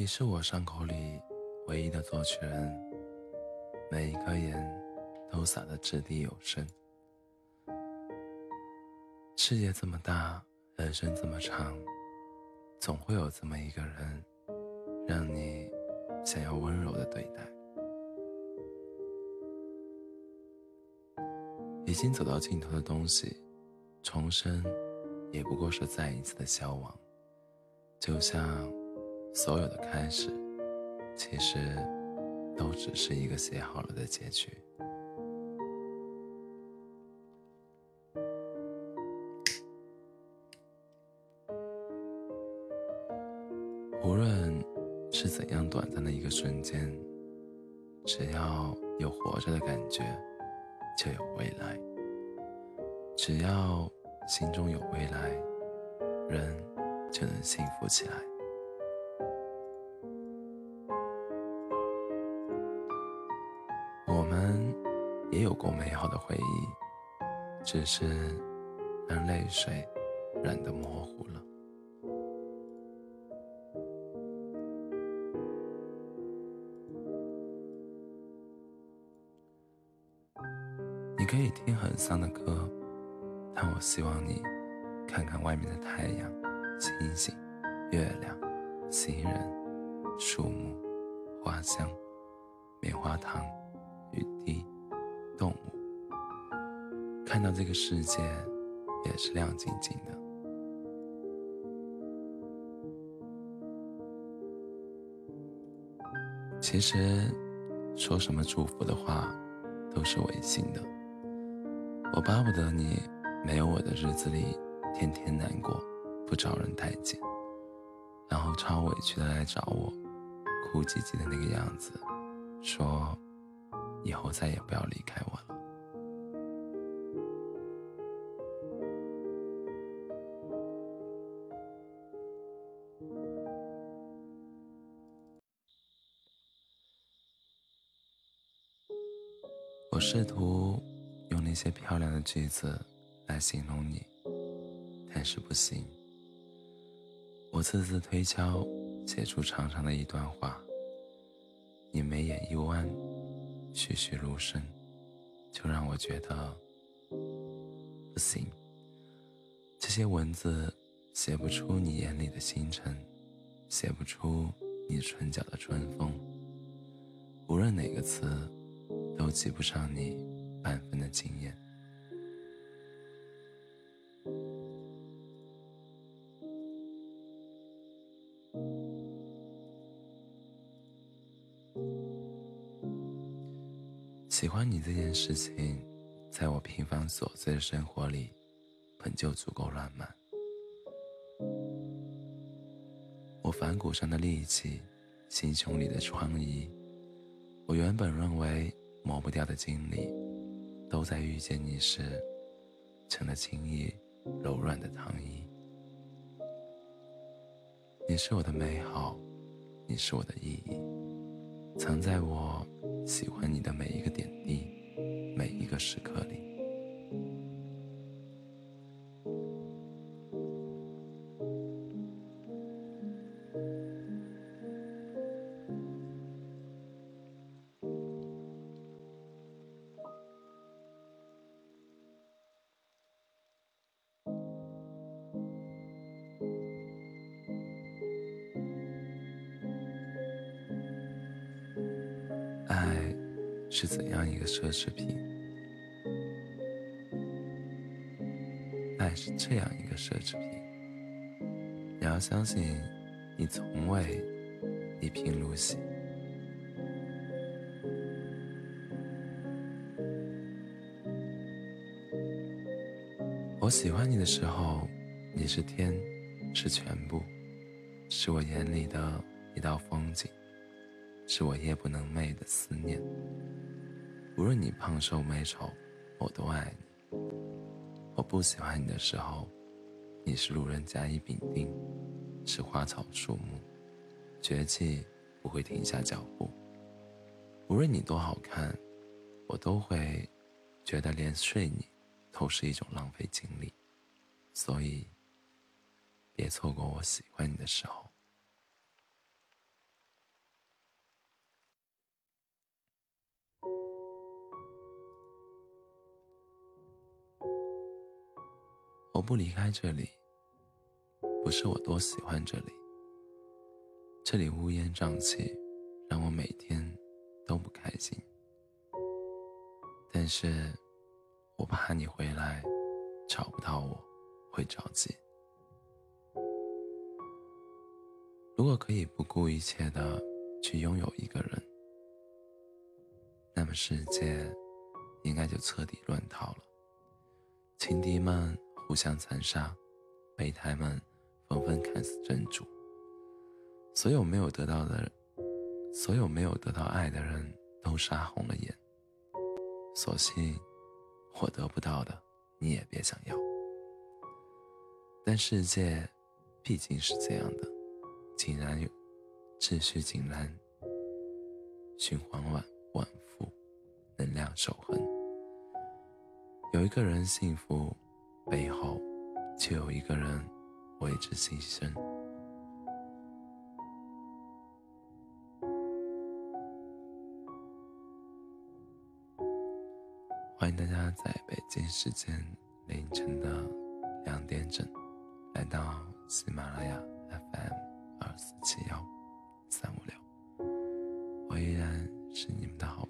你是我伤口里唯一的作曲人，每一颗盐都洒得掷地有声。世界这么大，人生这么长，总会有这么一个人，让你想要温柔的对待。已经走到尽头的东西，重生也不过是再一次的消亡，就像。所有的开始，其实都只是一个写好了的结局。无论是怎样短暂的一个瞬间，只要有活着的感觉，就有未来。只要心中有未来，人就能幸福起来。只是让泪水染得模糊了。你可以听很丧的歌，但我希望你看看外面的太阳、星星、月亮、行人、树木、花香、棉花糖。雨滴，看到这个世界也是亮晶晶的。其实，说什么祝福的话，都是违心的。我巴不得你没有我的日子里，天天难过，不招人待见，然后超委屈的来找我，哭唧唧的那个样子，说。以后再也不要离开我了。试图用那些漂亮的句子来形容你，但是不行。我字字推敲，写出长长的一段话。你眉眼一弯。栩栩如生，就让我觉得不行。这些文字写不出你眼里的星辰，写不出你唇角的春风。无论哪个词，都及不上你半分的惊艳。喜欢你这件事情，在我平凡琐碎的生活里，本就足够浪漫。我反骨上的戾气，心胸里的疮痍，我原本认为抹不掉的经历，都在遇见你时，成了轻易柔软的糖衣。你是我的美好，你是我的意义，藏在我。喜欢你的每一个点滴，每一个时刻里。是怎样一个奢侈品？爱是这样一个奢侈品。你要相信，你从未一贫如洗。我喜欢你的时候，你是天，是全部，是我眼里的一道风景。是我夜不能寐的思念。无论你胖瘦美丑，我都爱你。我不喜欢你的时候，你是路人甲乙丙丁，是花草树木，绝技不会停下脚步。无论你多好看，我都会觉得连睡你都是一种浪费精力。所以，别错过我喜欢你的时候。我不离开这里，不是我多喜欢这里。这里乌烟瘴气，让我每天都不开心。但是，我怕你回来找不到我，会着急。如果可以不顾一切的去拥有一个人，那么世界应该就彻底乱套了。情敌们互相残杀，备胎们纷纷砍死真主。所有没有得到的，所有没有得到爱的人都杀红了眼。所幸，我得不到的，你也别想要。但世界毕竟是这样的，井然有秩序井然，循环往往复，能量守恒。有一个人幸福，背后却有一个人为之牺牲。欢迎大家在北京时间凌晨的两点整来到喜马拉雅 FM 二四七幺三五六，我依然是你们的好。